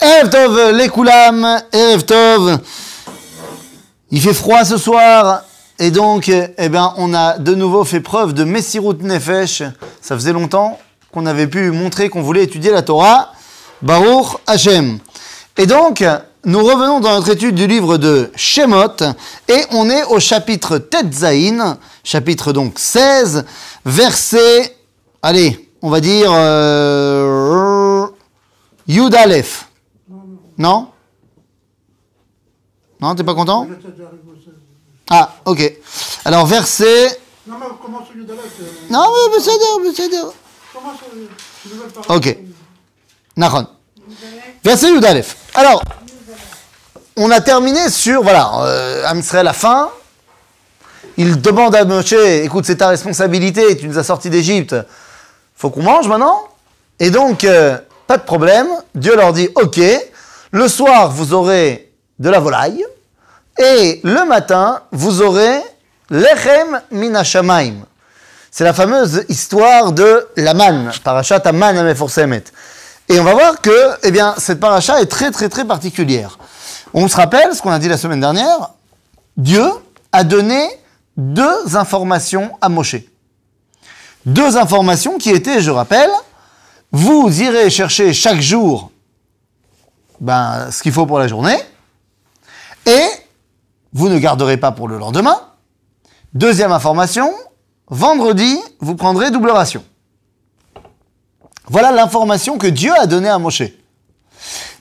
Erev Tov, les Koulam, Erev Tov. Il fait froid ce soir, et donc, eh ben, on a de nouveau fait preuve de Messirut Nefesh. Ça faisait longtemps qu'on avait pu montrer qu'on voulait étudier la Torah. Baruch Hashem. Et donc, nous revenons dans notre étude du livre de Shemot, et on est au chapitre Tetzaïn, chapitre donc 16, verset, allez, on va dire, euh, Yud Aleph. Non Non, t'es pas content Ah, ok. Alors, verset... Non, mais comment sur Yudalek Non, mais c'est bien. Comment parole Ok. Nahon. Verset Yud Aleph. Alors, on a terminé sur, voilà, euh, Am Israël a faim. Il demande à Moshe, écoute, c'est ta responsabilité, tu nous as sortis d'Égypte. Faut qu'on mange maintenant. Et donc, euh, pas de problème. Dieu leur dit, ok, le soir, vous aurez de la volaille. Et le matin, vous aurez lechem minashamaim. C'est la fameuse histoire de la manne, parachat aman ameforsemet. Et on va voir que, eh bien, cette paracha est très, très, très particulière. On se rappelle ce qu'on a dit la semaine dernière. Dieu a donné deux informations à Moshe. Deux informations qui étaient, je rappelle, vous irez chercher chaque jour ben, ce qu'il faut pour la journée, et vous ne garderez pas pour le lendemain. Deuxième information, vendredi, vous prendrez double ration. Voilà l'information que Dieu a donnée à Moshe.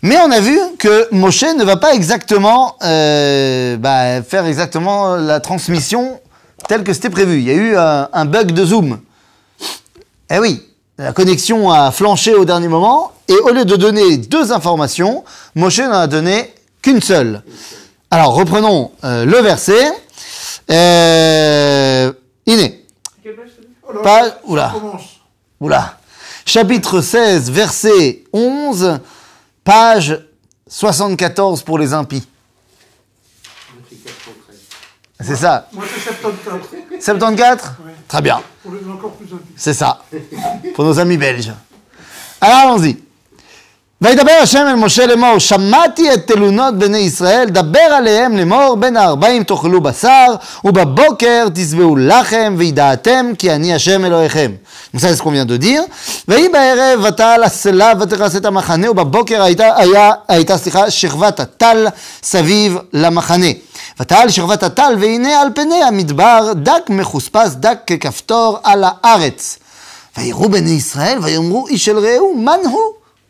Mais on a vu que Moshe ne va pas exactement euh, bah, faire exactement la transmission telle que c'était prévu. Il y a eu un, un bug de Zoom. Eh oui, la connexion a flanché au dernier moment, et au lieu de donner deux informations, Moshe n'en a donné qu'une seule. Alors reprenons euh, le verset. Euh, Iné. Ça oula. Oula. Chapitre 16, verset 11, page 74 pour les impies. C'est ça. Moi, c'est 74. 74 Ouais. Très bien. C'est ça. Pour nos amis belges. Alors allons-y. וידבר השם אל משה לאמור, שמעתי את תלונות בני ישראל, דבר עליהם לאמור, בין הארבעים תאכלו בשר, ובבוקר תשבעו לחם, וידעתם כי אני השם אלוהיכם. Qu'on vient de dire. ויהי בערב ותעל הסלע ותכרס את המחנה, ובבוקר הייתה, היה, הייתה סליחה, שכבת הטל סביב למחנה. ותעל שכבת הטל, והנה על פני המדבר דק מחוספס, דק ככפתור על הארץ. ויראו בני ישראל ויאמרו איש אל רעהו, מן הוא?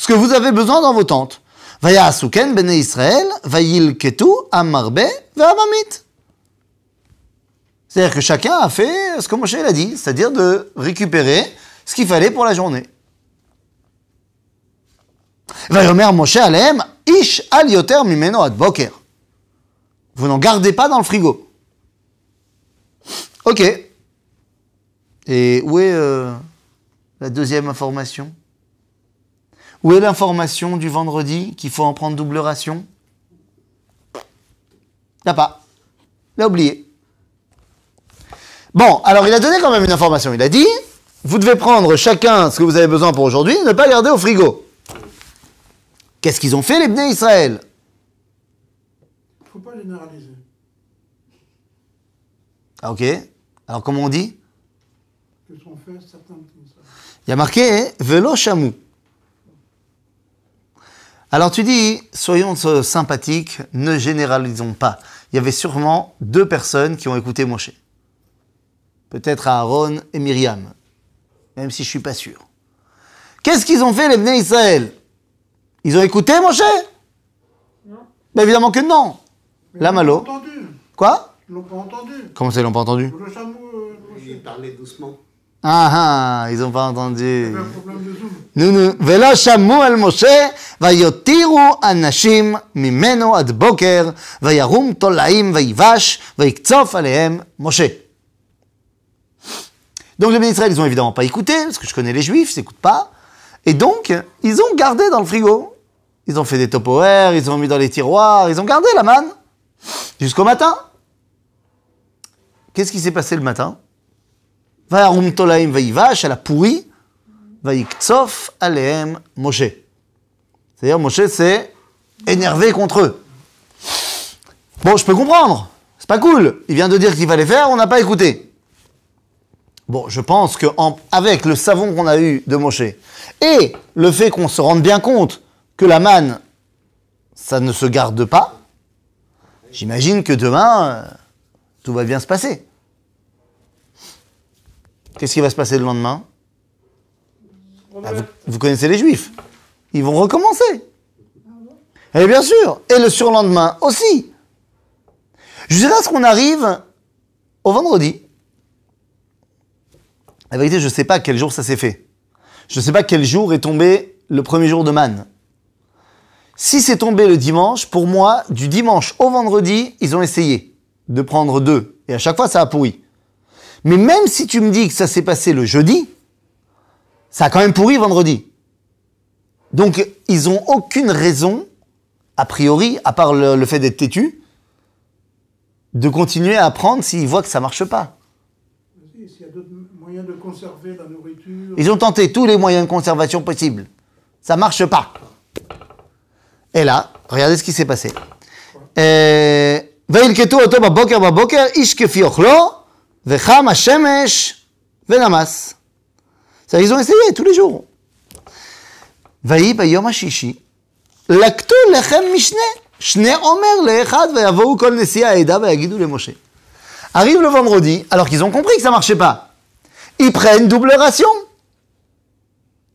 ce que vous avez besoin dans vos tentes. Bene Israël, vayil ketu amarbe. C'est-à-dire que chacun a fait ce que Moshe l'a dit, c'est-à-dire de récupérer ce qu'il fallait pour la journée. Vayomer Moshe alem ish al yoter ad. Vous n'en gardez pas dans le frigo. Ok. Et où est euh, la deuxième information? Où est l'information du vendredi qu'il faut en prendre double ration? Là pas. Il a oublié. Bon, alors il a donné quand même une information. Il a dit, vous devez prendre chacun ce que vous avez besoin pour aujourd'hui, ne pas garder au frigo. Qu'est-ce qu'ils ont fait les Bnei Israël? Il ne faut pas généraliser. Ah, Ok. Alors comment on dit? Il y a marqué Velo Chamou. Alors tu dis, soyons sympathiques, ne généralisons pas. Il y avait sûrement deux personnes qui ont écouté Moshe. Peut-être Aaron et Myriam. Même si je suis pas sûr. Qu'est-ce qu'ils ont fait les Bnei Israël? Ils ont écouté Moshe? Non. Ben évidemment que non. La ils malo. l'ont pas entendu. Quoi? Ils l'ont pas entendu. Comment ça ils l'ont pas entendu? Euh, Moshe. Il parlait doucement. Ah ah, ils ont pas entendu. Il y avait un problème de zoom. נו, נו, ולא שמעו על משה, ויותירו אנשים ממנו עד בוקר, וירום תולעים ויבש, ויקצוף עליהם משה. Donc les bénis Israël, ils ont évidemment pas écouté, parce que je connais les juifs, ils n'écoutent pas. Et donc, ils ont gardé dans le frigo. Ils ont fait des tupperwares, ils ont mis dans les tiroirs, ils ont gardé la manne. Jusqu'au matin. Qu'est-ce qui s'est passé le matin Tolaim vayivash, elle a pourri. Vaiktsof alehem Moshe. C'est-à-dire, Moshe s'est énervé contre eux. Bon, je peux comprendre. C'est pas cool. Il vient de dire qu'il fallait faire, on n'a pas écouté. Bon, je pense que en- avec le savon qu'on a eu de Moshe et le fait qu'on se rende bien compte que la manne, ça ne se garde pas, j'imagine que demain, euh, tout va bien se passer. Qu'est-ce qui va se passer le lendemain ah, vous, vous connaissez les juifs. Ils vont recommencer. Et bien sûr. Et le surlendemain aussi. Jusqu'à ce qu'on arrive au vendredi. La vérité, je ne sais pas quel jour ça s'est fait. Je ne sais pas quel jour est tombé le premier jour de manne. Si c'est tombé le dimanche, pour moi, du dimanche au vendredi, ils ont essayé de prendre deux. Et à chaque fois, ça a pourri. Mais même si tu me dis que ça s'est passé le jeudi, ça a quand même pourri vendredi. Donc, ils ont aucune raison, a priori, à part le, le fait d'être têtu, de continuer à apprendre s'ils voient que ça marche pas. Si, S'il y a d'autres moyens de conserver la nourriture. Ils ont tenté tous les moyens de conservation possibles. Ça marche pas. Et là, regardez ce qui s'est passé. Euh, וילקטו אותו בבוקר בבוקר, איש כפי אוכלו, וחם השמש ונמס. C'est-à-dire, ils ont essayé tous les jours. ויהי ביום השישי, לקטו לחם משנה, שני עומר לאחד, ויבואו כל נשיאי העדה ויגידו למשה. Arrive le vendredi, alors qu'ils ont compris que ça marchait pas. Ils prennent double ration.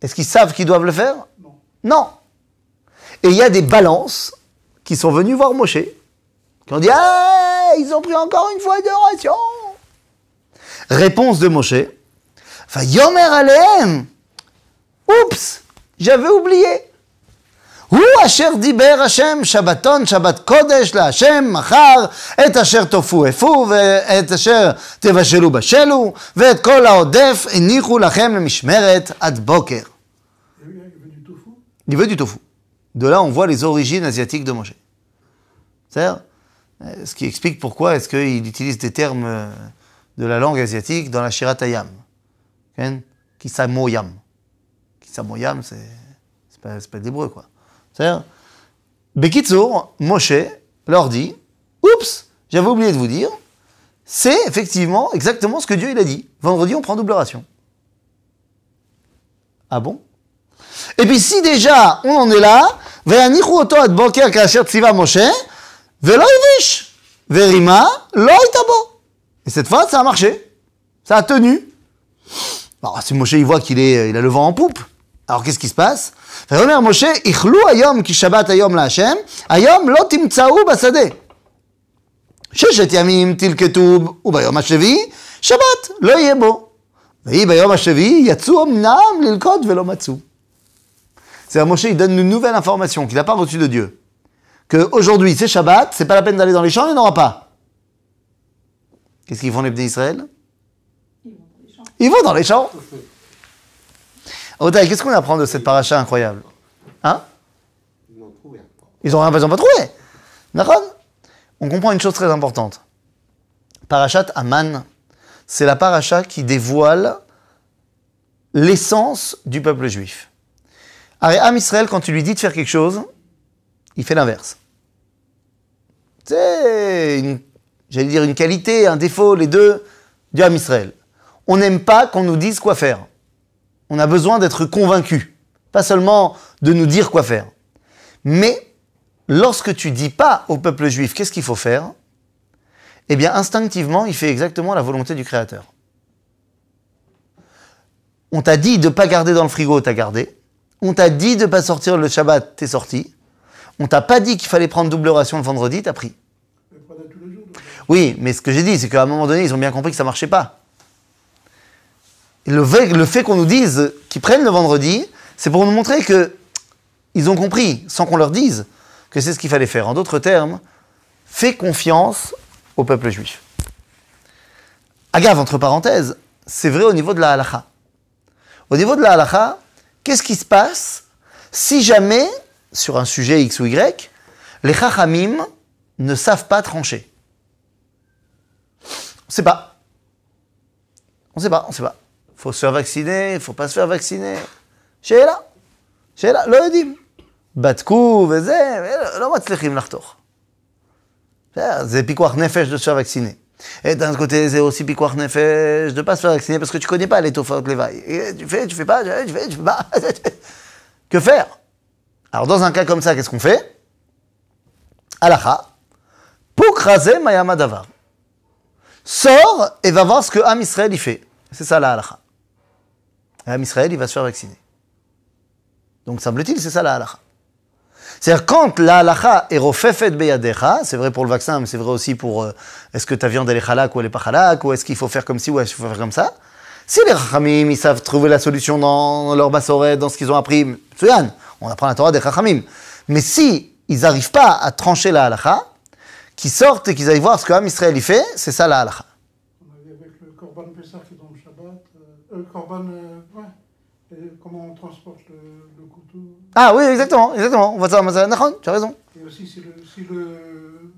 Est-ce qu'ils savent qu'ils doivent le faire Non. Non. Et il y a des balances qui sont venus voir Moshe, qui ont dit Ah, ils ont pris encore une fois deux rations. Réponse de Moshe Yomer alehem Oups, j'avais oublié. הוא אשר דיבר השם שבתון שבת קודש להשם מחר את אשר תופו אפו ואת אשר תבשלו בשלו ואת כל העודף הניחו לכם למשמרת עד בוקר. Il y a eu- il y avait du tofu. Il veut du tofu. De là, on voit les origines asiatiques de Moshe. C'est-à-dire, euh, ce qui explique pourquoi est-ce qu'il utilise des termes euh, de la langue asiatique dans la Shiratayam. Kisamoyam. Kisamoyam, c'est pas, pas de l'hébreu, quoi. C'est-à-dire, Moshe, leur dit Oups, j'avais oublié de vous dire, c'est effectivement exactement ce que Dieu il a dit. Vendredi, on prend double ration. Ah bon? Et puis si déjà on en est là, Moshe, Verima, Loitabo cette fois, ça a marché. Ça a tenu. Alors, si Moshe, il voit qu'il est, il a le vent en poupe. Alors, qu'est-ce qui se passe ויאמר משה, איכלו היום כי שבת היום להשם, היום לא תמצאו בשדה. ששת ימים תלקטו, וביום השביעי, שבת לא יהיה בו. ויהי ביום השביעי, יצאו אמנם ללקוט ולא מצאו. C'est-à-dire, Moshe, il donne une nouvelle information qu'il n'a pas reçue de Dieu. Que aujourd'hui, c'est Shabbat, c'est pas la peine d'aller dans les champs, il n'y en aura pas. Qu'est-ce qu'ils font les Bnei Israël? Ils vont dans les champs. Otaï, qu'est-ce qu'on apprend de cette paracha incroyable? Hein? Ils n'ont rien besoin de trouver. D'accord? On comprend une chose très importante. Parachat Aman, c'est la paracha qui dévoile l'essence du peuple juif. Am Israël, quand tu lui dis de faire quelque chose, il fait l'inverse. C'est, une- j'allais dire, une qualité, un défaut, les deux, du Am Israël. On n'aime pas qu'on nous dise quoi faire. On a besoin d'être convaincu, pas seulement de nous dire quoi faire. Mais lorsque tu dis pas au peuple juif qu'est-ce qu'il faut faire, eh bien instinctivement, il fait exactement la volonté du Créateur. On t'a dit de pas garder dans le frigo, t'as gardé. On t'a dit de pas sortir le Shabbat, t'es sorti. On t'a pas dit qu'il fallait prendre double ration le vendredi, t'as pris. Mais prenez tous les jours. donc. Oui, mais ce que j'ai dit, c'est qu'à un moment donné, ils ont bien compris que ça marchait pas. le fait, le fait qu'on nous dise qu'ils prennent le vendredi, c'est pour nous montrer que ils ont compris, sans qu'on leur dise, que c'est ce qu'il fallait faire. En d'autres termes, fais confiance au peuple juif. Agave, entre parenthèses, c'est vrai au niveau de la halakha. Au niveau de la halakha, qu'est-ce qui se passe si jamais, sur un sujet X ou Y, les chachamim ne savent pas trancher? On ne sait pas. On ne sait pas, on ne sait pas. faut se faire vacciner, il faut pas se faire vacciner. שאלה, שאלה, לא יודעים. בדקו וזה, לא מצליחים לחתוך. בסדר, זה פיקוח נפש de se faire vacciner. Et d'un autre côté, c'est aussi picouach nefesh de pas se faire vacciner parce que tu connais pas les tophaot levaï. Et Tu fais, tu fais pas, tu fais, tu fais pas. que faire Alors, dans un cas comme ça, qu'est-ce qu'on fait Alacha, pukraze mayama davar. Sors et va voir ce que Am Israël y fait. C'est ça la halacha. Et Am Israël, il va se faire vacciner. Donc, semble-t-il, c'est ça la halacha. C'est-à-dire, quand la halacha est rofefet beyadecha, c'est vrai pour le vaccin, mais c'est vrai aussi pour euh, est-ce que ta viande elle est halak ou elle est pas halak, ou est-ce qu'il faut faire comme ci ou est-ce qu'il faut faire comme ça. Si les rachamim, ils savent trouver la solution dans leur bassoret, dans ce qu'ils ont appris, on apprend la Torah des rachamim. Mais si ils n'arrivent pas à trancher la halacha, qu'ils sortent et qu'ils aillent voir ce que Am Israël y fait, c'est ça la halacha. On a vu avec le Corban Pessah qui tombe Shabbat, euh, euh, Corban, euh, ouais, et comment on transporte le, le couteau. Ah oui, exactement, exactement. On ça. Nachon, tu as raison. Et aussi si le, si le,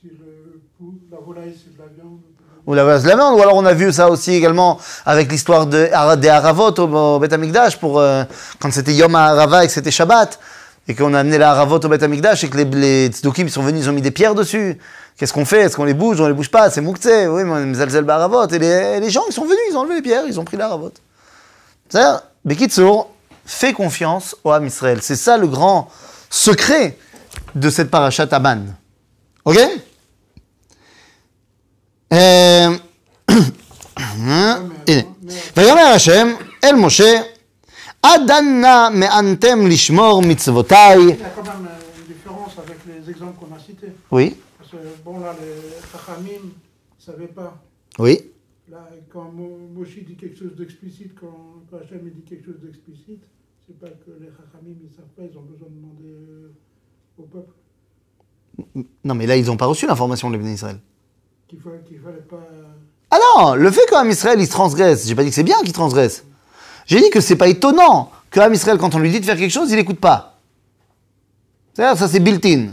si le la volaille c'est de la viande. Ou la de la viande, ou alors on a vu ça aussi également avec l'histoire de, des Haravot au, au Beth Amikdash, pour, euh, quand c'était Yom HaHarava et que c'était Shabbat, et qu'on a amené la Haravot au Beth Amikdash et que les, les tzdukim sont venus, ils ont mis des pierres dessus. Qu'est-ce qu'on fait Est-ce qu'on les bouge On les bouge pas C'est mouktsé. Oui, mais on est mzalzel Haravot. Et les, les gens, ils sont venus, ils ont enlevé les pierres, ils ont pris la Haravot. C'est-à-dire, Bekitsour, fais confiance au Ham Israël. C'est ça le grand secret de cette parachat Aban. Ok אה, הנה. ויאמר השם אל משה, Adanna me antem lishmor mitzvotai. Il y a quand même euh, une différence avec les exemples qu'on a cités. Oui. Parce que, bon, là, les Chachamim ne savaient pas. Oui. Là, quand Moshi dit quelque chose d'explicite, quand, Hachem dit quelque chose d'explicite, c'est pas que les Chachamim ne savent pas, ils ont besoin de demander euh, au peuple. Non, mais là, ils n'ont pas reçu l'information de l'Ebné Israël. Qu'il fallait, fallait pas. Euh, ah non, le fait qu'un Israël il se transgresse, j'ai pas dit que c'est bien qu'il transgresse. J'ai dit que c'est pas étonnant que Israël, quand on lui dit de faire quelque chose, il n'écoute pas. C'est-à-dire, ça c'est built-in.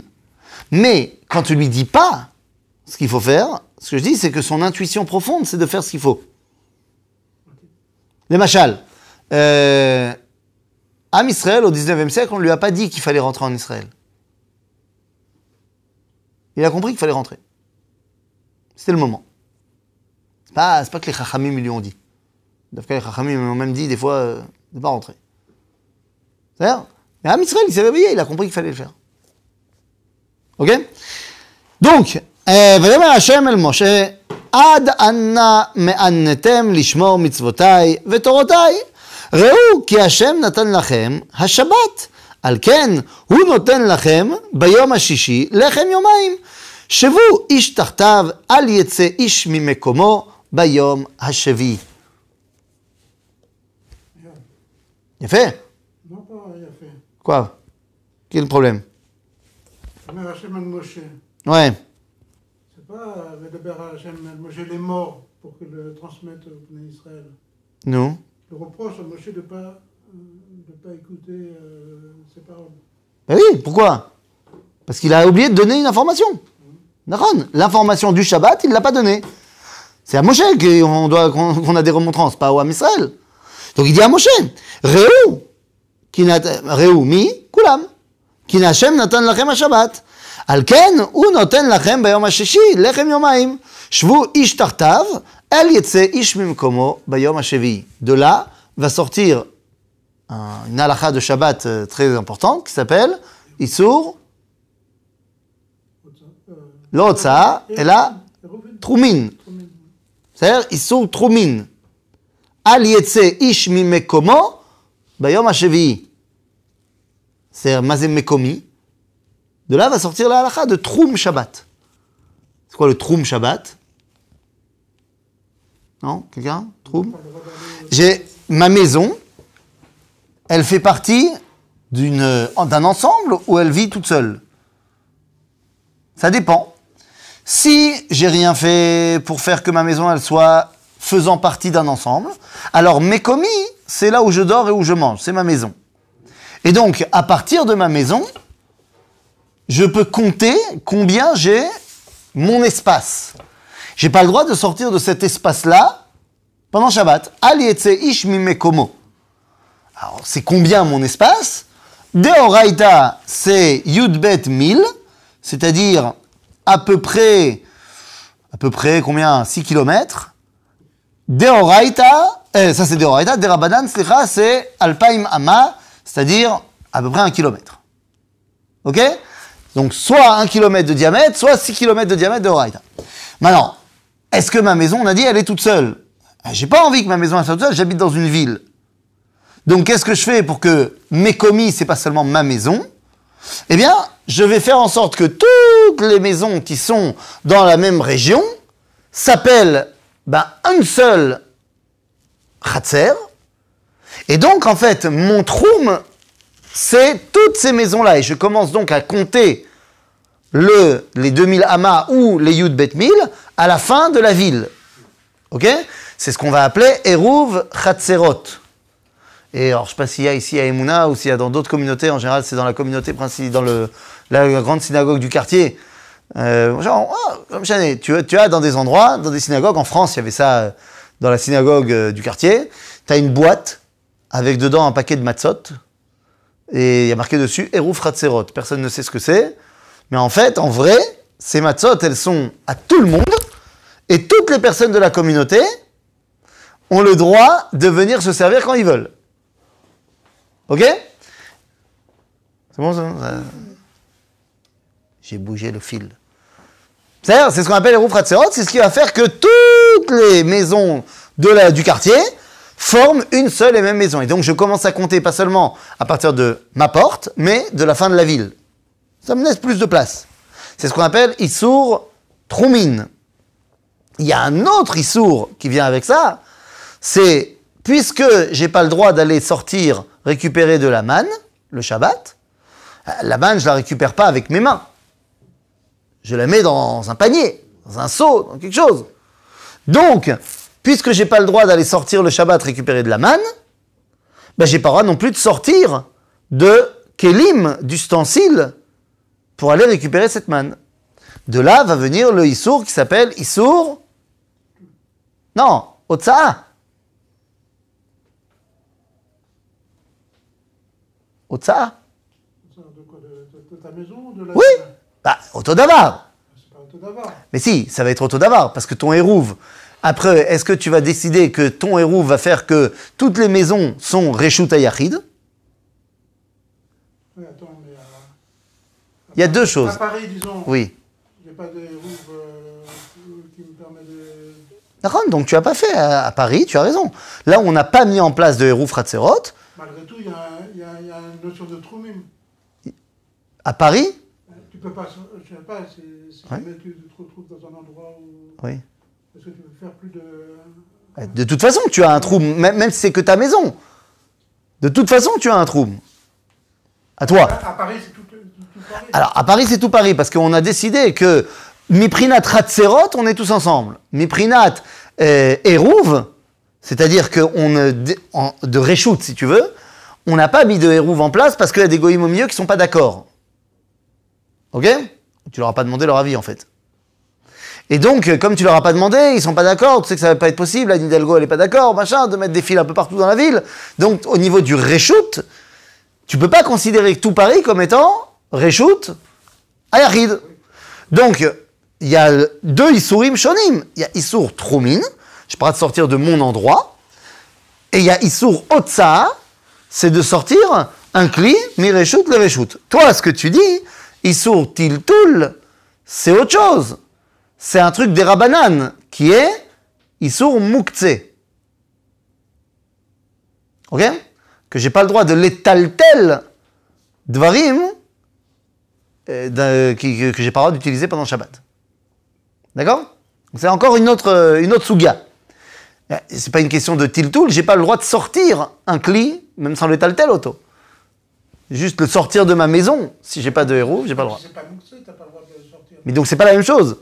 Mais quand tu lui dis pas ce qu'il faut faire, ce que je dis, c'est que son intuition profonde, c'est de faire ce qu'il faut. Les machal. Euh, Am Israël, au 19e siècle, on ne lui a pas dit qu'il fallait rentrer en Israël. Il a compris qu'il fallait rentrer. C'était le moment. C'est pas, pas que les chachamim lui ont dit. D'après les chachamim m'ont même dit des fois euh, de pas rentrer. C'est-à-dire, mais Am Israël, il s'est réveillé, il a compris qu'il fallait le faire. Ok Donc, ויאמר השם אל משה, עד אנה מענתם לשמור מצוותיי ותורותיי. ראו כי השם נתן לכם השבת. על כן, הוא נותן לכם ביום השישי לחם יומיים. שבו איש תחתיו, אל יצא איש ממקומו ביום השביעי. יפה. Non, pas il a fait. Quoi Quel est le problème Mais Hachem el Moshe, Ouais. c'est pas Vedaber Hachem el Moshe les morts pour que le transmette au peuple d'Israël. Non Le reproche à Moshe de ne pas, euh, de pas écouter euh, ses paroles. Ben oui, pourquoi Parce qu'il a oublié de donner une information. D'accord L'information du Shabbat, il ne l'a pas donnée. C'est à Moshe qu'on doit- qu'on qu'on a des remontrances, pas au Ham Israël. Donc il dit à Moshe, Réou, qui n'a- Réou, mi, kulam, qui n'a Hashem natan lachem ha-Shabbat. על כן, הוא נותן לכם ביום השישי לחם יומיים. שבו איש תחתיו, אל יצא איש ממקומו ביום השביעי. De là va sortir un- une halakha de Shabbat euh, très importante qui s'appelle Issour Euh, לא הוצאה, אלא Reuven, טרומין. Troumin. בסדר? איסור al yetse ish mi mekomo bayom hashevi. C'est mazem mekomi. De là va sortir la halakha de Troum Shabbat. C'est quoi le Troum Shabbat? Non? Quelqu'un? Troum J'ai ma maison, elle fait partie d'un ensemble où elle vit toute seule Ça dépend. Si j'ai rien fait pour faire que ma maison elle soit faisant partie d'un ensemble, alors mes commis, c'est là où je dors et où je mange, c'est ma maison. Et donc, à partir de ma maison, je peux compter combien j'ai mon espace. J'ai pas le droit de sortir de cet espace-là pendant Shabbat. Alietse ish mekomo. Alors, c'est combien mon espace? Deoraita, c'est yudbet 1000, c'est-à-dire à peu près, à peu près combien? 6 km. Deoraita, eh, ça c'est Deoraita, Derabanan, c'est alpaim ama, c'est-à-dire à peu près un kilomètre. Ok? Donc soit un kilomètre de diamètre, soit 6 km de diamètre Deoraita. Maintenant, est-ce que ma maison, on a dit, elle est toute seule? Ah, J'ai pas envie que ma maison soit toute seule, j'habite dans une ville. Donc qu'est-ce que je fais pour que mes commis, c'est pas seulement ma maison? Eh bien, je vais faire en sorte que toutes les maisons qui sont dans la même région s'appellent ben, un seul Khatser. Et donc, en fait, mon troum, c'est toutes ces maisons-là. Et je commence donc à compter le, les 2000 amas ou les Yud Bet à la fin de la ville. Ok? C'est ce qu'on va appeler Eruv Khatserot. Et alors, je ne sais pas s'il y a ici à Emouna ou s'il y a dans d'autres communautés. En général, c'est dans la communauté principale, dans le, la grande synagogue du quartier. Euh, oh, tu, as dans des endroits, dans des synagogues, en France, il y avait ça euh, dans la synagogue euh, du quartier. Tu as une boîte avec dedans un paquet de matzot. Et il y a marqué dessus Erouf Ratzerot. Personne ne sait ce que c'est. Mais en fait, en vrai, ces matzot, elles sont à tout le monde. Et toutes les personnes de la communauté ont le droit de venir se servir quand ils veulent. Ok? C'est bon ça? J'ai bougé le fil. C'est ce qu'on appelle les roues c'est ce qui va faire que toutes les maisons du quartier forment une seule et même maison. Et donc je commence à compter pas seulement à partir de ma porte, mais de la fin de la ville. Ça me laisse plus de place. C'est ce qu'on appelle Issour Troumin. Il y a un autre Issour qui vient avec ça, c'est puisque j'ai pas le droit d'aller sortir récupérer de la manne, le Shabbat, euh, la manne, je la récupère pas avec mes mains. Je la mets dans un panier, dans un seau, dans quelque chose. Donc, puisque j'ai pas le droit d'aller sortir le Shabbat récupérer de la manne, ben j'ai pas le droit non plus de sortir de kelim, d'ustensile, pour aller récupérer cette manne. De là va venir le Issour qui s'appelle Issour. Non, Otsa'a. Otsa De quoi de, ta maison de la... Oui Bah, Autodavar C'est pas Autodavar. Mais si, ça va être Autodavar, parce que ton hérouve. Après, est-ce que tu vas décider que ton hérouve va faire que toutes les maisons sont Reshut Yachid Oui, attends, mais. il y a deux choses. À Paris, disons. Oui. Il n'y a pas de hérouve euh, qui me permet de. donc tu n'as pas fait à, Paris, tu as raison. Là on n'a pas mis en place de hérouve Ratserot, Malgré tout, il y, a, une notion de troumim. À Paris? Peux pas, je sais pas, si jamais tu te retrouves dans un endroit où. Oui. Est-ce que tu peux faire plus de. De toute façon, tu as un trou, même, même si c'est que ta maison. De toute façon, tu as un trou. À toi. À, Paris, c'est tout, Paris. Alors, à Paris, c'est tout Paris, parce qu'on a décidé que Miprinat Ratserot, on est tous ensemble. Miprinat euh, c'est-à-dire qu'on de réchoute, si tu veux, on n'a pas mis de hérouve en place parce qu'il y a des goïms au milieu qui sont pas d'accord. Ok Tu leur as pas demandé leur avis en fait. Et donc, comme tu leur as pas demandé, ils sont pas d'accord, tu sais que ça va pas être possible, Anne Hidalgo elle est pas d'accord, machin, de mettre des fils un peu partout dans la ville. Donc, au niveau du réchoute, tu peux pas considérer tout Paris comme étant réchoute Ayahid. Donc, il y a deux Issourim Shonim. Il y a Issour Troumin, je pas de sortir de mon endroit. Et il y a Issour Otsa, c'est de sortir un cli, mireshut, le reshut. Toi, ce que tu dis, Issour Tiltul, c'est autre chose. C'est un truc des Rabanan, qui est Issour Mukhtse. Ok? Que j'ai pas le droit de l'étaltel Dvarim, euh, que, que j'ai pas le droit d'utiliser pendant Shabbat. D'accord? C'est encore une autre, une autre souga. C'est pas une question de tiltoul, j'ai pas le droit de sortir un cli, même sans le taltel auto. Juste le sortir de ma maison, si j'ai pas de héros, j'ai pas le droit. C'est pas mouxé, t'as pas le droit de sortir. Mais donc c'est pas la même chose.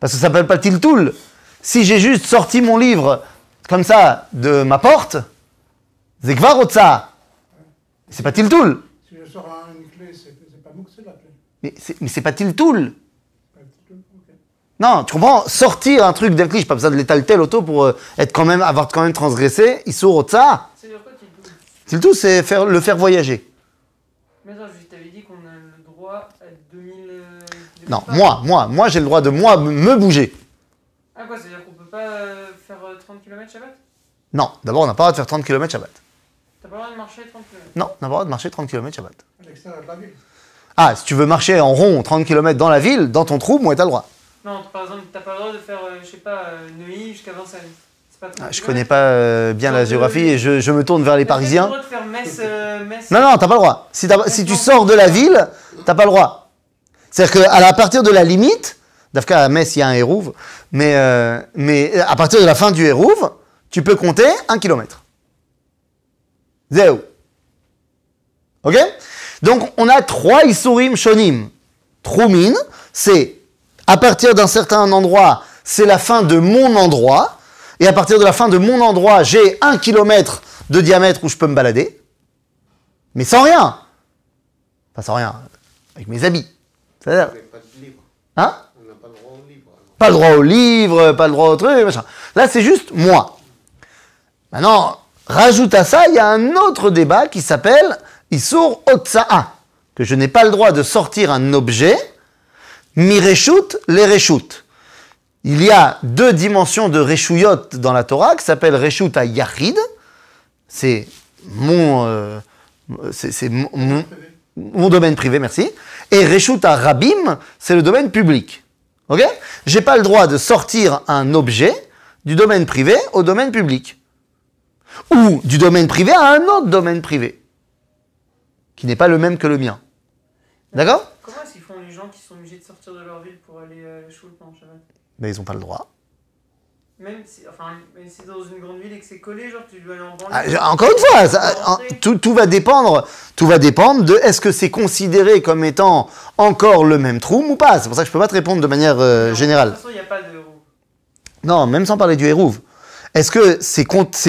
Parce que ça s'appelle pas tiltoul. Si j'ai juste sorti mon livre comme ça de ma porte, c'est kvarotza. C'est pas tiltoul. Si je sors un- une clé, c'est pas mouxé la clé. Mais c'est, mais c'est pas tiltoul. Non, tu comprends Sortir un truc d'un cli, j'ai pas besoin de l'étaltel auto pour euh, être quand même, avoir quand même transgressé. Issour otza. C'est dire quoi, Tiltou Tiltoul, c'est faire, le faire voyager. Mais attends, je t'avais dit qu'on a le droit à 2000. euh, 2000 Non, pas. moi, moi, moi j'ai le droit de moi me- bouger. Ah, quoi, c'est-à-dire qu'on peut pas euh, faire euh, 30 km Shabbat? Non, d'abord on n'a pas le droit de faire 30 km Shabbat. T'as pas le droit de marcher 30 km Non, on n'a pas le droit de marcher 30 km Shabbat. À l'extérieur de la ville. Ah, si tu veux marcher en rond 30 km dans la ville, dans ton trou, moi t'as le droit. Non, par exemple, t'as pas le droit de faire, euh, je sais pas, euh, Neuilly jusqu'à Vincennes. C'est pas 30 Ah, je connais pas euh, bien la géographie et je, je me tourne vers les Parisiens. le droit de faire Metz, euh, Metz. Non, non, t'as pas le droit. Si, tu sors de la ville, t'as pas le droit. C'est-à-dire qu'à à partir de la limite, d'Afka à Metz, il y a un Hérouve, mais, euh, mais à partir de la fin du Hérouve, tu peux compter un kilomètre. Zéro. Ok? Donc, on a trois Issourim Shonim. Troumin, c'est à partir d'un certain endroit, c'est la fin de mon endroit. Et à partir de la fin de mon endroit, j'ai un kilomètre de diamètre où je peux me balader. Mais sans rien. Pas sans rien, avec mes habits. C'est-à-dire, On n'a pas de livre. hein On n'a pas le droit au livre. Pas le droit au livre, pas le droit au truc, machin. Là, c'est juste moi. Maintenant, rajoute à ça, il y a un autre débat qui s'appelle Issour Otsa'a, que je n'ai pas le droit de sortir un objet, mi reshut, les reshut. Il y a deux dimensions de reshuyot dans la Torah qui s'appellent reshut à Yachid, c'est mon, euh, mon- domaine privé, merci. Et Reshut à Rabim, c'est le domaine public. Ok? J'ai pas le droit de sortir un objet du domaine privé au domaine public. Ou du domaine privé à un autre domaine privé. Qui n'est pas le même que le mien. D'accord? Comment est-ce qu'ils font les gens qui sont obligés de sortir de leur ville pour aller euh, pendant Shabbat Mais ils n'ont pas le droit. Même si, enfin, même si c'est dans une grande ville et que c'est collé, genre tu dois aller en banlieue. Ah, encore une fois, ça- en- tout, tout va dépendre, tout va dépendre de est-ce que c'est considéré comme étant encore le même trou ou pas. C'est pour ça que je peux pas te répondre de manière euh, De générale. toute façon, il n'y a pas de. Non, même sans parler du Hérouve. Est-ce que c'est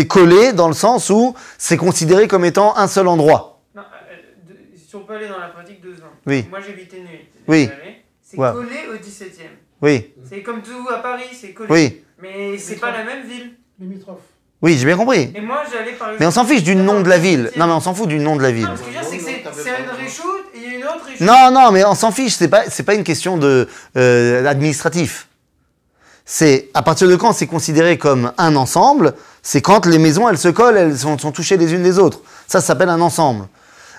collé dans le sens où c'est considéré comme étant un seul endroit? Non, euh, de- si on peut aller dans la pratique deux ans. Oui. Moi j'habitais Nuit. Oui. C'est Ouais. collé au 17 e Oui, C'est comme tout à Paris, c'est collé. oui, Mais c'est pas la même ville. Limitrophe. oui, j'ai bien compris. Et moi j'allais par exemple. Mais on s'en fiche du nom de la ville. Non, mais Non, on s'en fout du nom de la ville. ce que je veux dire, c'est que c'est- une réchoute et il y a une autre réchoute. Non, non, mais on s'en fiche. C'est pas, c'est pas une question de euh, administratif. C'est à partir de quand c'est considéré comme un ensemble. C'est quand les maisons elles se collent, elles sont, sont touchées les unes des autres. Ça, ça s'appelle un ensemble.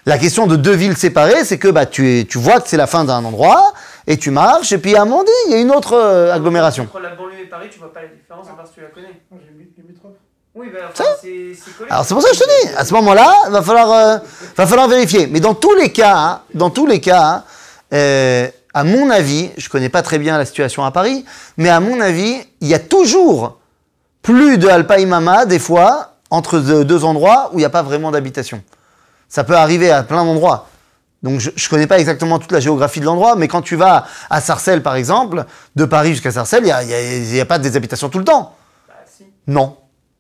La question de deux villes séparées, c'est que bah tu es, tu vois que c'est la fin d'un endroit et tu marches et puis à un moment donné, il y a une autre euh, agglomération. Entre la banlieue et Paris, tu vois pas la différence à part si tu la connais. Moi, j'ai mis limitrophe. Oui, bah enfin, c'est c'est collé. Alors c'est pour ça que je te dis, à ce moment-là, va falloir, euh, va falloir vérifier. Mais dans tous les cas, hein, dans tous les cas, hein, euh, à mon avis, je connais pas très bien la situation à Paris, mais à mon avis, il y a toujours plus de Alpaïmama des fois entre deux deux endroits où il n'y a pas vraiment d'habitation. Ça peut arriver à plein d'endroits. Donc je ne connais pas exactement toute la géographie de l'endroit, mais quand tu vas à Sarcelles par exemple, de Paris jusqu'à Sarcelles, il n'y a, a- pas des habitations tout le temps. Bah si. Non.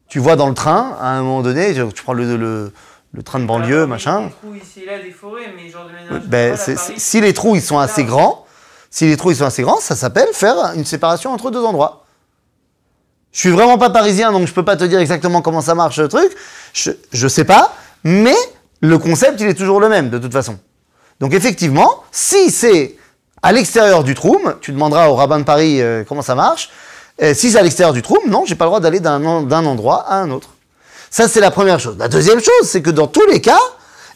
Tu vois dans le train, à un moment donné, tu prends le, le- le train de banlieue, machin. Des trous ici et là, des forêts, mais genre de Ben, Paris, si les trous ils sont assez grands, si les trous ils sont assez grands, ça s'appelle faire une séparation entre deux endroits. Je suis vraiment pas parisien, donc je peux pas te dire exactement comment ça marche le truc. Je, je sais pas, mais le concept il est toujours le même de toute façon. Donc effectivement, si c'est à l'extérieur du troum, tu demanderas au rabbin de Paris euh, comment ça marche. Euh, si c'est à l'extérieur du troum, non, j'ai pas le droit d'aller d'un en- d'un endroit à un autre. Ça, c'est la première chose. La deuxième chose, c'est que dans tous les cas,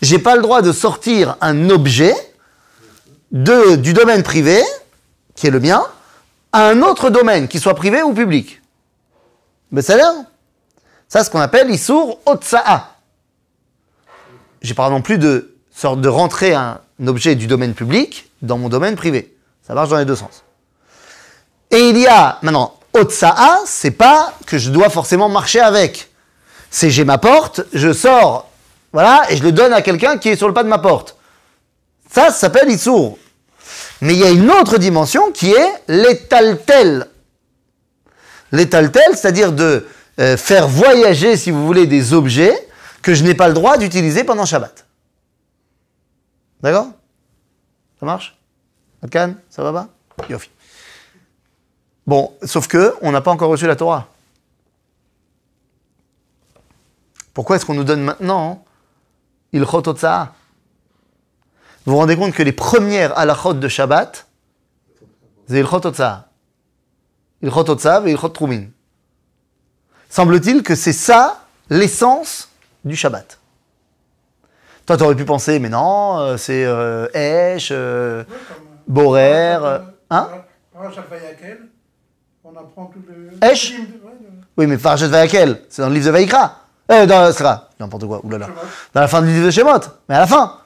j'ai pas le droit de sortir un objet de, du domaine privé, qui est le mien, à un autre domaine, qui soit privé ou public. Mais ça a l'air Ça, ce qu'on appelle Issour Otsa'a. J'ai pas non plus de sorte de rentrer un objet du domaine public dans mon domaine privé. Ça marche dans les deux sens. Et il y a, maintenant, Otsa'a, c'est pas que je dois forcément marcher avec. C'est j'ai ma porte, je sors, voilà, et je le donne à quelqu'un qui est sur le pas de ma porte. Ça, ça s'appelle Issour. Mais il y a une autre dimension qui est l'étaltel. L'étaltel, c'est-à-dire de euh, faire voyager, si vous voulez, des objets que je n'ai pas le droit d'utiliser pendant Shabbat. D'accord? Ça marche? Alkan, ça va pas? Yofi. Bon, sauf que on n'a pas encore reçu la Torah. Pourquoi est-ce qu'on nous donne maintenant Otsa'a? Vous vous rendez compte que les premières halachot de Shabbat, c'est. Ilchot Otsa'a et Ilchot Trumin. Semble-t-il que c'est ça l'essence du Shabbat. Toi, tu aurais pu penser, mais non, euh, c'est euh, Esh, euh, euh, Borer, hein Vayakel, on apprend tout le. De- Oui, mais Parashat Vayakel, c'est dans le livre de Vaïkra. Euh, dans Sera, n'importe quoi, oulala. Dans la fin du livre de Shemot, mais à la fin.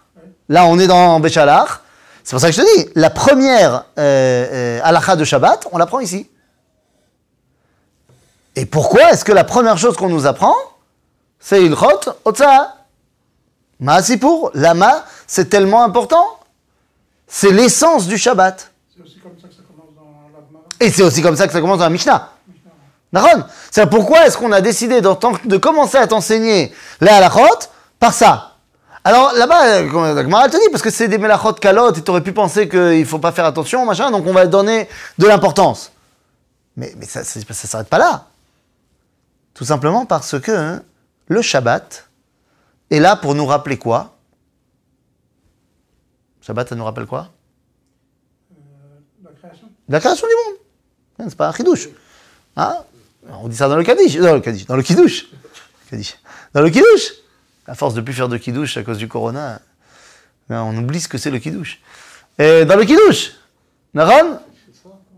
Là, on est dans Béchalach. C'est pour ça que je te dis, la première euh, euh, de Shabbat, on l'apprend ici. Et pourquoi est-ce que la première chose qu'on nous apprend, c'est Ilchot Otsa'a pour Lama, c'est tellement important. C'est l'essence du Shabbat. C'est aussi comme ça que ça commence dans l'Agmara. Et c'est aussi comme ça que ça commence dans la Mishnah. D'accord C'est pourquoi est-ce qu'on a décidé de commencer à t'enseigner les halachot par ça Alors là-bas, euh, la Gemara te dit, parce que c'est des melachot calotes, et tu aurais pu penser qu'il ne faut pas faire attention, machin, donc on va donner de l'importance. Mais, mais ça ne s'arrête pas là. Tout simplement parce que hein, le Shabbat est là pour nous rappeler quoi? Shabbat, ça nous rappelle quoi? Euh, la création. la création du monde. Hein, C'est pas un chidouche. Hein? On dit ça dans le Kaddish, dans le Kaddish, dans le Kiddush. Dans le Kiddush. À force de plus faire de Kiddush à cause du Corona, hein, on oublie ce que c'est le Kiddush. Et dans le Kiddush, Naran?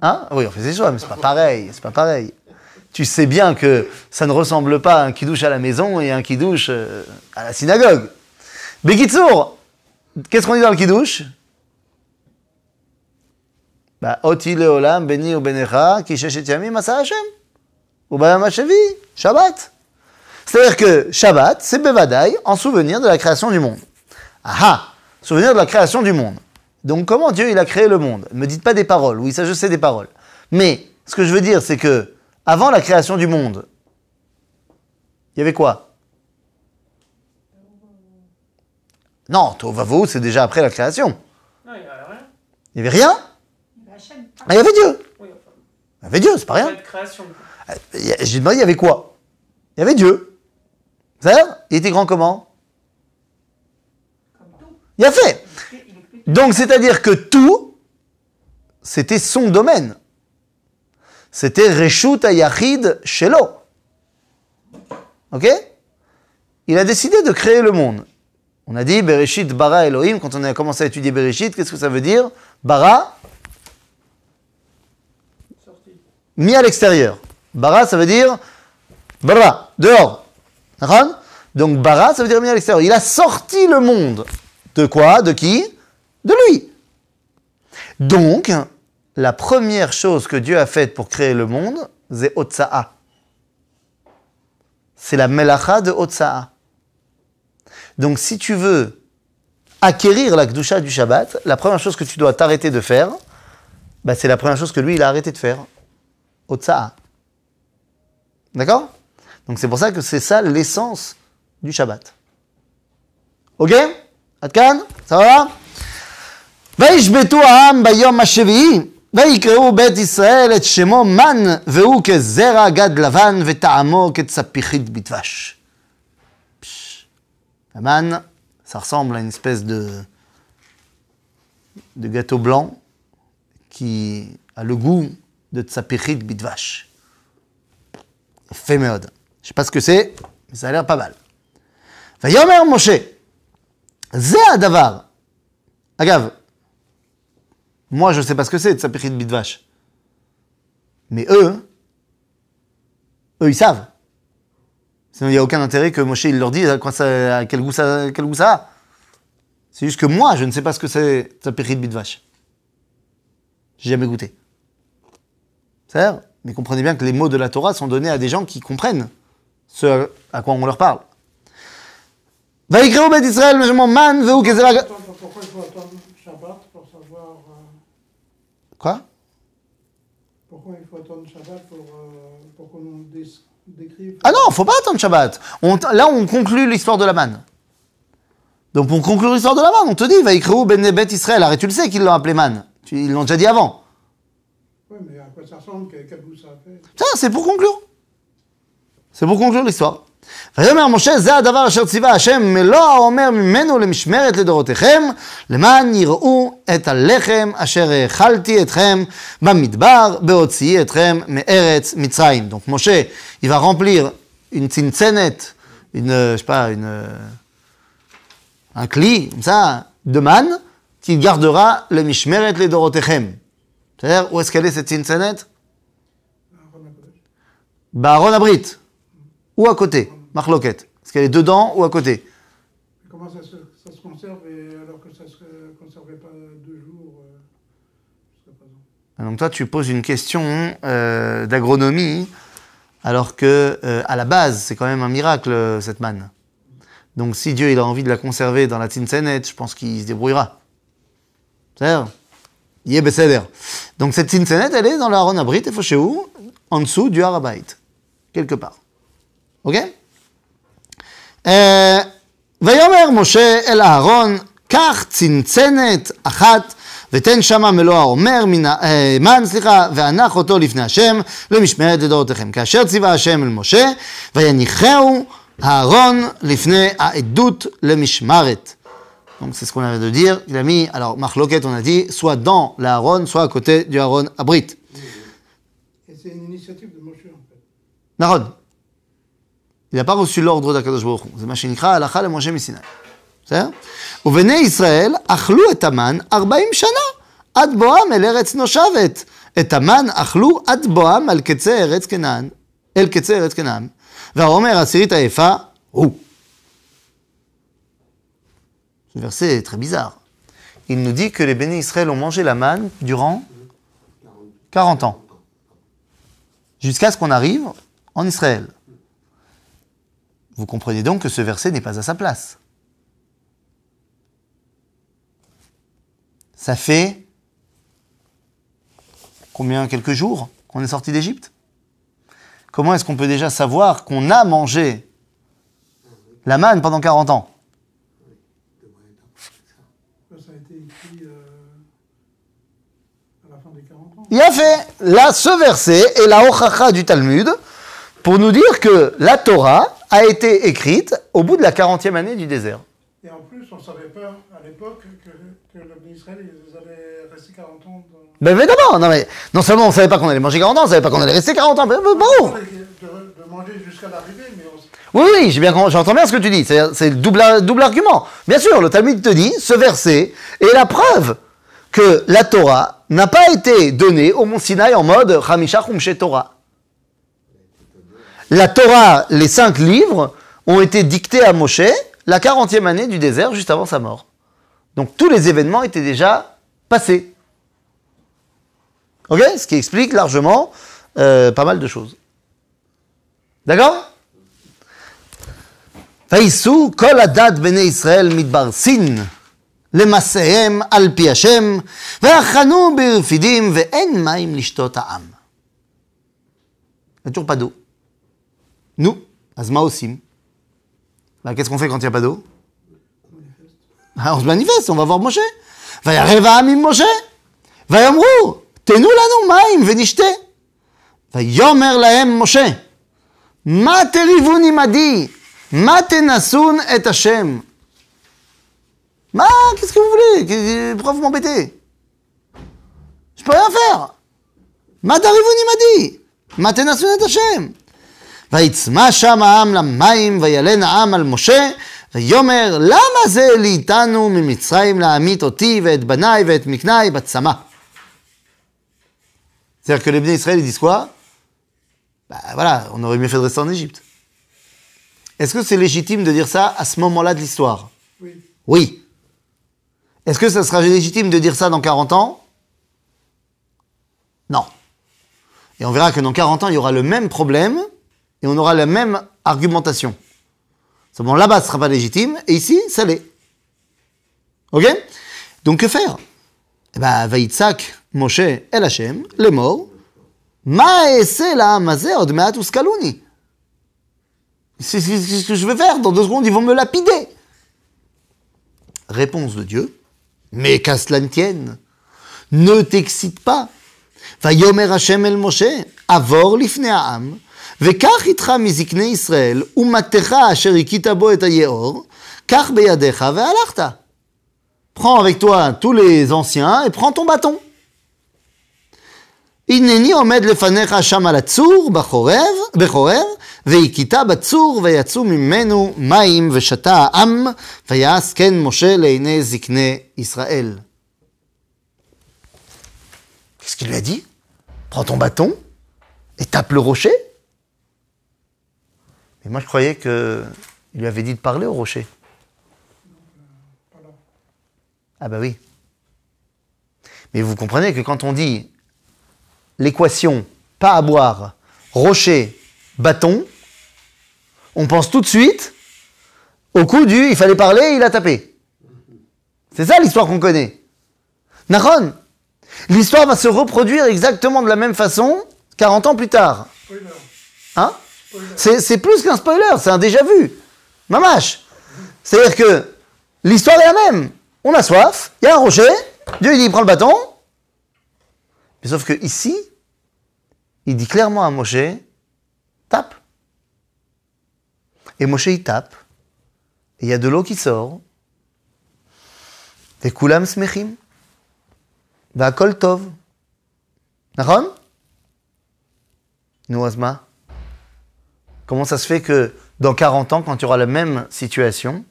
Hein? Oui, on fait ses choix, mais c'est pas pareil, c'est pas pareil. Tu sais bien que ça ne ressemble pas à un Kiddush à la maison et un Kiddush euh, à la synagogue. Bekitsour, qu'est-ce qu'on dit dans le Kiddush bah, Oti leolam beni ou benecha ki sheshet yamim asa Hashem. Ou Shabbat. C'est-à-dire que Shabbat, c'est Bevadaï en souvenir de la création du monde. Ah ah Souvenir de la création du monde. Donc comment Dieu il a créé le monde? Ne me dites pas des paroles, oui ça je sais des paroles. Mais ce que je veux dire c'est que avant la création du monde, il y avait quoi? Non, Tovavo c'est déjà après la création. Non, il n'y a rien. Il n'y avait rien? Hachem. Ah, il y avait Dieu Oui, enfin, Il y avait Dieu, c'est pas rien. Euh, il y a- J'ai demandé, il y avait quoi? Il y avait Dieu. C'est-à-dire, il était grand comment? Comme tout. Il a fait. Donc, c'est-à-dire que tout, c'était son domaine. C'était Reshut Ayachid Shelo. Ok? Il a décidé de créer le monde. On a dit Bereshit Bara Elohim, quand on a commencé à étudier Bereshit, qu'est-ce que ça veut dire? Bara, mis à l'extérieur. Bara, ça veut dire bara, dehors. Donc bara, ça veut dire mis à l'extérieur. Il a sorti le monde. De quoi? De qui? De lui. Donc, la première chose que Dieu a faite pour créer le monde, c'est Otsa'a. C'est la Melacha de Otsa'a. Donc si tu veux acquérir la Kdusha du Shabbat, la première chose que tu dois t'arrêter de faire, bah, c'est la première chose que lui, il a arrêté de faire. Otsa'a. D'accord? Donc c'est pour ça que c'est ça l'essence du Shabbat. Ok? Atkan? Ça va? Va? ויקראו בית ישראל את שמו מן, והוא כזרע גד לבן, וטעמו כצפיחית בדבש. פש. המן, ça ressemble à une espèce de, de gâteau blanc qui a le goût de tsapichit bidvash. Fait מאוד. Je sais pas ce que c'est, mais ça a l'air pas mal. ויאמר משה, זה הדבר. אגב, moi, je ne sais pas ce que c'est, de sapérit de bitvache. Mais eux, eux, ils savent. Sinon, il n'y a aucun intérêt que Moshe, il leur dise à, quel, goût ça, quel a. C'est juste que moi, je ne sais pas ce que c'est sapérit de bitvache. J'ai jamais goûté. C'est-à-dire, mais comprenez bien que les mots de la Torah sont donnés à des gens qui comprennent ce à quoi on leur parle. Pourquoi Quoi pourquoi il faut attendre Shabbat pour, euh, pour qu'on décrive Ah non, faut pas attendre Shabbat. On là, on conclut l'histoire de la manne. Donc pour conclure l'histoire de la manne, on te dit, Vaikreu ben Bet Israël. Arrête, tu le sais qu'ils l'ont appelé manne. Ils l'ont déjà dit avant. Oui, mais à quoi ça ressemble? Quel goût ça fait? Ça, c'est pour conclure. C'est pour conclure l'histoire. ויאמר משה, זה הדבר אשר ציווה השם, מלוא האומר ממנו למשמרת לדורותיכם, למען יראו את הלחם אשר האכלתי אתכם במדבר, בהוציאי אתכם מארץ מצרים. Donc Moshe, il va tzincénet, une, euh, je sais pas, une, euh, un cli, mishmeret לדורותיכם. C'est-à-dire, où est-ce qu'elle est Abrit. Ou à côté Marloquette. Est-ce qu'elle est dedans ou à côté Comment ça se, ça se conserve et alors que ça ne se conservait pas deux jours euh, présent Donc toi, tu poses une question euh, d'agronomie, alors que euh, à la base, c'est quand même un miracle, cette manne. Donc si Dieu il a envie de la conserver dans la Tinsenet, je pense qu'il se débrouillera. C'est-à-dire Besséder. Donc cette Tinsenet, elle est dans la Abrit, et faut chez où? En dessous du Harabait. Quelque part. Ok? ויאמר משה אל אהרון, קח צנצנת אחת ותן שמה מלוא העומר, מן, אה, מן, סליחה, והנח אותו לפני השם למשמרת לדורותיכם. כאשר ציווה השם אל משה, ויניחהו אהרון לפני העדות למשמרת. Donc c'est ce qu'on avait de dire. Il a mis, alors Marloquet, on a dit, soit dans l'Aaron, soit à côté du Aaron Abrit. Et c'est une initiative de Moshe en fait. נכון. Il n'a pas reçu l'ordre d'Akadosh ברוך הוא. זה מה שנקרא הלכה למשה מסיני. בסדר? ובני ישראל אכלו את המן ארבעים שנה, עד בואם אל ארץ נושבת. את המן אכלו עד בואם על קצה ארץ כנען, אל קצה ארץ כנען. והעומר העשירית היפה הוא. Ce verset est très bizarre. Il nous dit que les bénis Israël ont mangé la manne durant 40 ans. Jusqu'à ce qu'on arrive en Israël. Vous comprenez donc que ce verset n'est pas à sa place. Ça fait combien Quelques jours qu'on est sorti d'Égypte? Comment est-ce qu'on peut déjà savoir qu'on a mangé la manne pendant 40 ans? Ça, ça a été écrit euh, à la fin des 40 ans. Il a fait là ce verset est la hochacha du Talmud pour nous dire que la Torah a été écrite au bout de la 40e année du désert. Et en plus, on ne savait pas à l'époque que, que le d'Israël, ils allaient rester 40 ans dans. Ben évidemment, non mais non seulement on savait pas qu'on allait manger 40 ans, on savait pas qu'on allait rester 40 ans. Bon. De, de manger jusqu'à l'arrivée, mais on, Oui, oui, j'ai bien, com- j'entends bien ce que tu dis. C'est, c'est le double, double argument. Bien sûr, le Talmud te dit, ce verset est la preuve que la Torah n'a pas été donnée au Mont Sinaï en mode Hamisha Chumshe Torah La Torah, les cinq livres, ont été dictés à Moshe la 40e année du désert, juste avant sa mort. Donc tous les événements étaient déjà passés. Ok Ce qui explique largement euh, pas mal de choses. D'accord וייסעו כל הדת בני ישראל מתברסין למסעיהם על פי השם, ויחנו ברפידים, ואין מים לשתות העם. Il n'y nous, Azma Osim. Bah, qu'est-ce qu'on fait quand il n'y a pas d'eau bah, On se manifeste, on va voir Moshe. Vayareva amim Moshe. Vayamrou. Tenu lanu maim venishte. Vayomer lahem Moshe. Ma terivun imadi. Ma tenasun et Hashem. Ma, qu'est-ce que vous voulez euh, Pourquoi vous m'embêtez Je peux rien faire. Ma tarivun imadi. Ma tenasun et Hashem. ויצמא שם העם למים, וילן העם על משה, ויאמר, למה זה אליתנו ממצרים להמית אותי ואת בניי ואת מקניי בצמא? C'est-à-dire que les bénis Israël, ils disent quoi Bah voilà, on aurait mieux fait de rester en Égypte. Est-ce que c'est légitime de dire ça à ce moment-là de l'histoire oui. Oui. Est-ce que ça sera légitime de dire ça dans 40 ans Non. Et on verra que dans 40 ans, il y aura le même problème et on aura la même argumentation. Seulement là-bas, ce ne sera pas légitime, et ici, ça l'est. Ok? Donc que faire? Eh bien, Vaïtsak, Moshe, El Hashem, les morts, c'est ce que je vais faire. Dans deux secondes, ils vont me lapider. Réponse de Dieu. Mais qu'à cela ne tienne. Ne t'excite pas. Vayomer Hashem el Moshe, avor lifne ha'am, וקח איתך מזקני ישראל, ומטך אשר הכית בו את היאור, קח בידיך והלכת. Prends avec toi tous les anciens et prends ton bâton. הנני עומד לפניך שם על הצור בחורב, בחורב, והכית בצור ויצאו ממנו מים ושתה העם, ויעש כן משה לעיני זקני ישראל. Qu'est-ce qu'il lui a dit Prends ton bâton et tape le rocher. Mais moi je croyais que il lui avait dit de parler au rocher. Ah bah oui. Mais vous comprenez que quand on dit l'équation pas à boire, rocher, bâton, on pense tout de suite au coup du il fallait parler, il a tapé. C'est ça l'histoire qu'on connaît. Naron, l'histoire va se reproduire exactement de la même façon 40 ans plus tard. Hein? C'est plus qu'un spoiler, c'est un déjà vu. Mamache. C'est-à-dire que l'histoire est la même. On a soif, il y a un rocher, Dieu il dit prends le bâton. Mais sauf que ici, il dit clairement à Moshe, tape. Et Moshe il tape. Et il y a de l'eau qui sort. Et kulam smechim. Bah kol tov. Nous, Comment ça se fait que dans 40 ans, quand il y aura la même situation,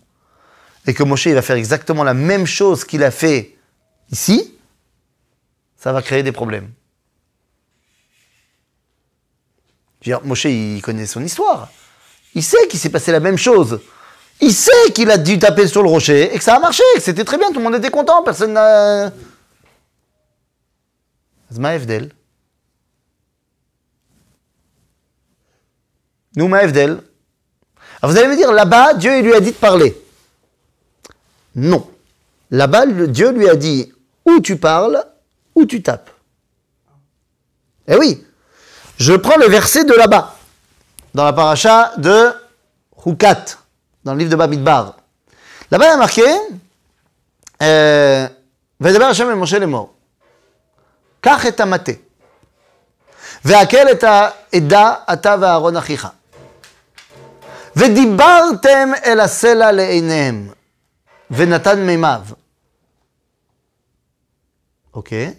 et que Moshe va faire exactement la même chose qu'il a fait ici, ça va créer des problèmes. Je veux dire, Moshe, il connaît son histoire. Il sait qu'il s'est passé la même chose. Il sait qu'il a dû taper sur le rocher et que ça a marché, que c'était très bien, tout le monde était content, personne n'a... מה ההבדל? נו, מה ההבדל? Alors vous allez me dire, là-bas, Dieu il lui a dit de parler. Non. Là-bas, le- Dieu lui a dit, ou tu parles, ou tu tapes. Eh oui. Je prends le verset de là-bas, dans la paracha de Hukat, dans le livre de Bamidbar. Là-bas, il y a marqué, euh, וידבר השם אל משה לאמור, קח את המטה, והקל את העדה אתה ואהרון אחיך. ודיברתם אל הסלע לעיניהם, ונתן מימיו. אוקיי?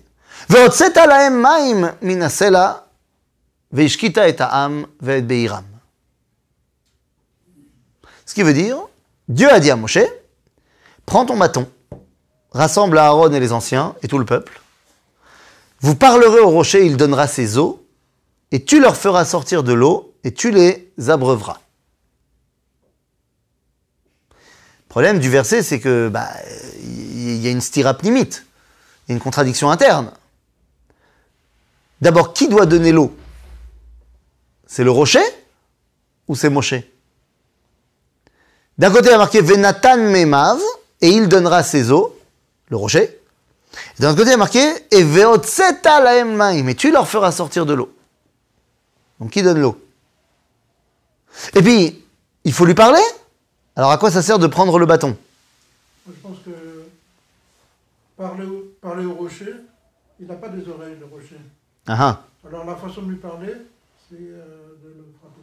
והוצאת להם מים מן הסלע, והשקית את העם ואת בעירם. Ce qui veut dire, Dieu a dit à Moshe, prends ton bâton, rassemble Aaron et les anciens et tout le peuple, vous parlerez au rocher, il donnera ses eaux, et tu leur feras sortir de l'eau, et tu les abreuveras. Problème du verset, c'est que bah, il y a une stirapnimite, il y a une contradiction interne. D'abord, qui doit donner l'eau? C'est le rocher ou c'est Moshe? D'un côté, il y a marqué Venatan Memav, et il donnera ses eaux, le rocher. D'un autre côté, il y a marqué Et Veotseta laem maim, et tu leur feras sortir de l'eau. Donc, qui donne l'eau? Et puis, il faut lui parler Alors, à quoi ça sert de prendre le bâton? Je pense que parler au, parler au rocher, il n'a pas des oreilles, le rocher. Ah ah. Alors la façon de lui parler, c'est euh, de le frapper.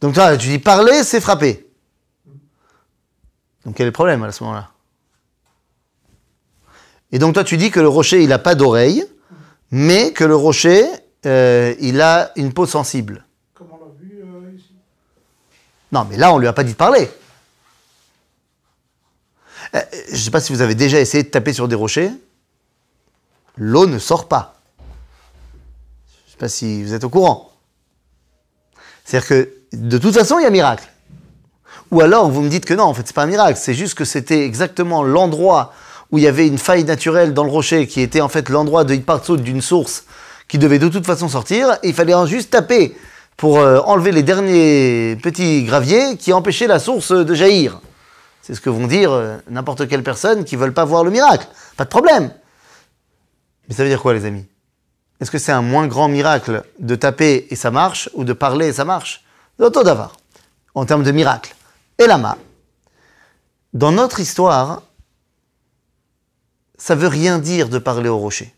Donc, toi, tu dis parler, c'est frapper. Donc, quel est le problème à ce moment-là? Et donc, toi, tu dis que le rocher, il n'a pas d'oreille, mais que le rocher, euh, il a une peau sensible. Comme on l'a vu euh, ici. Non, mais là, on lui a pas dit de parler. Euh, je ne sais pas si vous avez déjà essayé de taper sur des rochers. L'eau ne sort pas. Je ne sais pas si vous êtes au courant. C'est-à-dire que, de toute façon, il y a miracle. Ou alors, vous me dites que non, en fait, c'est pas un miracle. C'est juste que c'était exactement l'endroit où il y avait une faille naturelle dans le rocher, qui était en fait l'endroit de Hitpartsut d'une source qui devait de toute façon sortir, et il fallait juste taper pour euh, enlever les derniers petits graviers qui empêchaient la source de jaillir. C'est ce que vont dire euh, n'importe quelle personne qui ne veulent pas voir le miracle. Pas de problème. Mais ça veut dire quoi, les amis? Est-ce que c'est un moins grand miracle de taper et ça marche, ou de parler et ça marche? D'avoir, en termes de miracle. Et lama, dans notre histoire, ça veut rien dire de parler au rocher.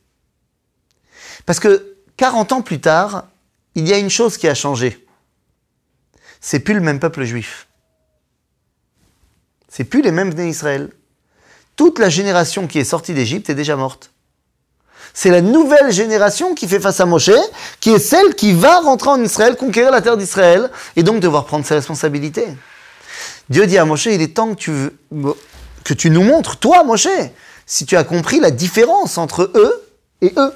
Parce que 40 ans plus tard, il y a une chose qui a changé. C'est plus le même peuple juif. C'est plus les mêmes venus Israël. Toute la génération qui est sortie d'Égypte est déjà morte. C'est la nouvelle génération qui fait face à Moshe, qui est celle qui va rentrer en Israël, conquérir la terre d'Israël, et donc devoir prendre ses responsabilités. Dieu dit à Moshe, il est temps que tu, que tu nous montres, toi Moshe, si tu as compris la différence entre eux et eux.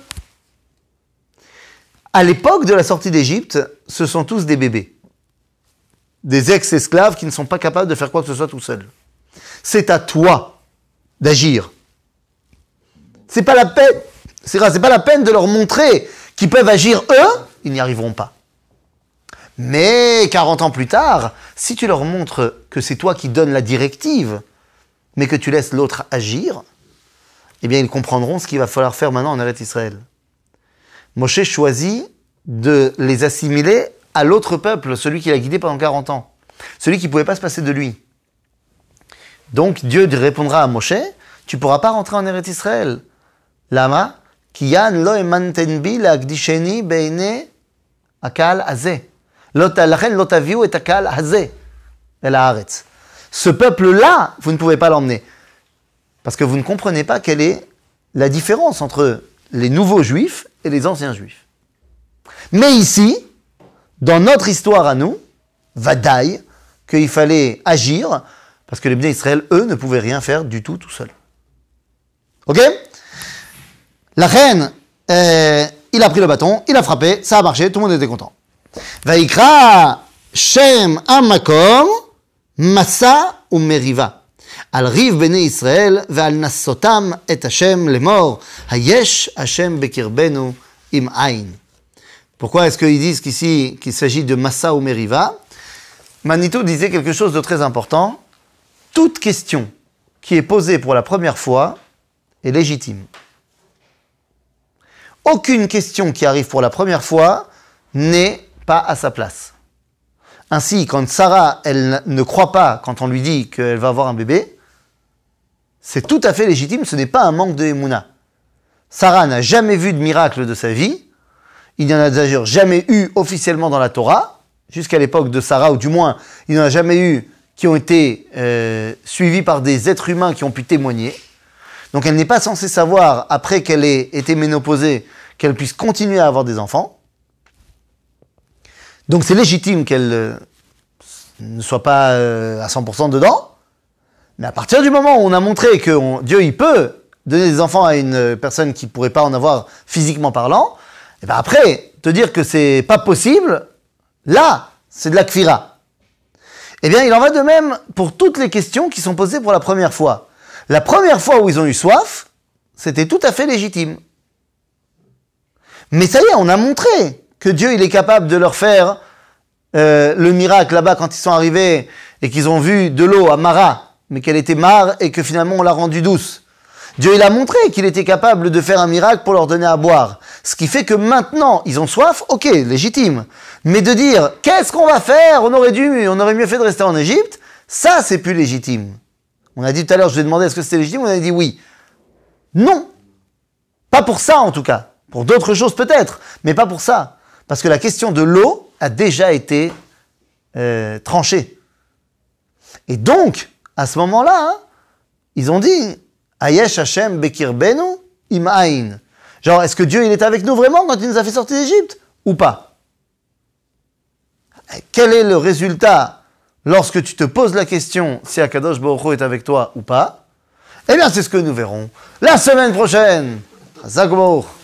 À l'époque de la sortie d'Égypte, ce sont tous des bébés. Des ex-esclaves qui ne sont pas capables de faire quoi que ce soit tout seuls. C'est à toi d'agir. C'est pas la peine, c'est pas la peine de leur montrer qu'ils peuvent agir eux, ils n'y arriveront pas. Mais 40 ans plus tard, si tu leur montres que c'est toi qui donnes la directive, mais que tu laisses l'autre agir, eh bien ils comprendront ce qu'il va falloir faire maintenant en Eretz Israël. Moshe choisit de les assimiler à l'autre peuple, celui qui l'a guidé pendant 40 ans, celui qui ne pouvait pas se passer de lui. Donc Dieu répondra à Moshe, tu ne pourras pas rentrer en Eretz Israël. Lama, kiyan lo emantenbi beine akal. Ce peuple-là, vous ne pouvez pas l'emmener. Parce que vous ne comprenez pas quelle est la différence entre les nouveaux juifs et les anciens juifs. Mais ici, dans notre histoire à nous, Vadaï, qu'il fallait agir, parce que les bénis Israël, eux, ne pouvaient rien faire du tout tout seuls. Ok? La reine, euh, il a pris le bâton, il a frappé, ça a marché, tout le monde était content. Vaikra Shem Amakom Massa ou. על ריב בני ישראל ועל נסותם את השם לאמור, היש השם בקרבנו עם עין. Pourquoi est-ce qu'ils disent qu'ici qu'il s'agit de Massa ou Meriva Manitou disait quelque chose de très important. Toute question qui est posée pour la première fois est légitime. Aucune question qui arrive pour la première fois n'est pas à sa place. Ainsi, quand Sarah, elle ne croit pas quand on lui dit qu'elle va avoir un bébé, c'est tout à fait légitime, ce n'est pas un manque de Emouna. Sarah n'a jamais vu de miracle de sa vie, il n'y en a d'ailleurs jamais eu officiellement dans la Torah, jusqu'à l'époque de Sarah, ou du moins, il n'y en a jamais eu qui ont été euh, suivis par des êtres humains qui ont pu témoigner. Donc elle n'est pas censée savoir, après qu'elle ait été ménopausée, qu'elle puisse continuer à avoir des enfants. Donc c'est légitime qu'elle euh, ne soit pas euh, à 100% dedans. Mais à partir du moment où on a montré que Dieu, il peut donner des enfants à une personne qui ne pourrait pas en avoir physiquement parlant, et ben après, te dire que c'est pas possible, là, c'est de la kfira. Eh bien, il en va de même pour toutes les questions qui sont posées pour la première fois. La première fois où ils ont eu soif, c'était tout à fait légitime. Mais ça y est, on a montré que Dieu, il est capable de leur faire euh, le miracle là-bas quand ils sont arrivés et qu'ils ont vu de l'eau à Mara, mais qu'elle était marre et que finalement on l'a rendue douce. Dieu, il a montré qu'il était capable de faire un miracle pour leur donner à boire. Ce qui fait que maintenant, ils ont soif, ok, légitime. Mais de dire, qu'est-ce qu'on va faire? On aurait dû, on aurait mieux fait de rester en Égypte, ça, c'est plus légitime. On a dit tout à l'heure, je lui ai demandé est-ce que c'était légitime, on a dit oui. Non. Pas pour ça, en tout cas. Pour d'autres choses, peut-être, mais pas pour ça. Parce que la question de l'eau a déjà été euh, tranchée. Et donc, à ce moment-là, hein, ils ont dit Ayesh Hashem Bekirbenu Imain. Genre, est-ce que Dieu il est avec nous vraiment quand il nous a fait sortir d'Égypte ou pas? Quel est le résultat lorsque tu te poses la question si Akadosh Baruch est avec toi ou pas? Eh bien, c'est ce que nous verrons la semaine prochaine. Zagbour.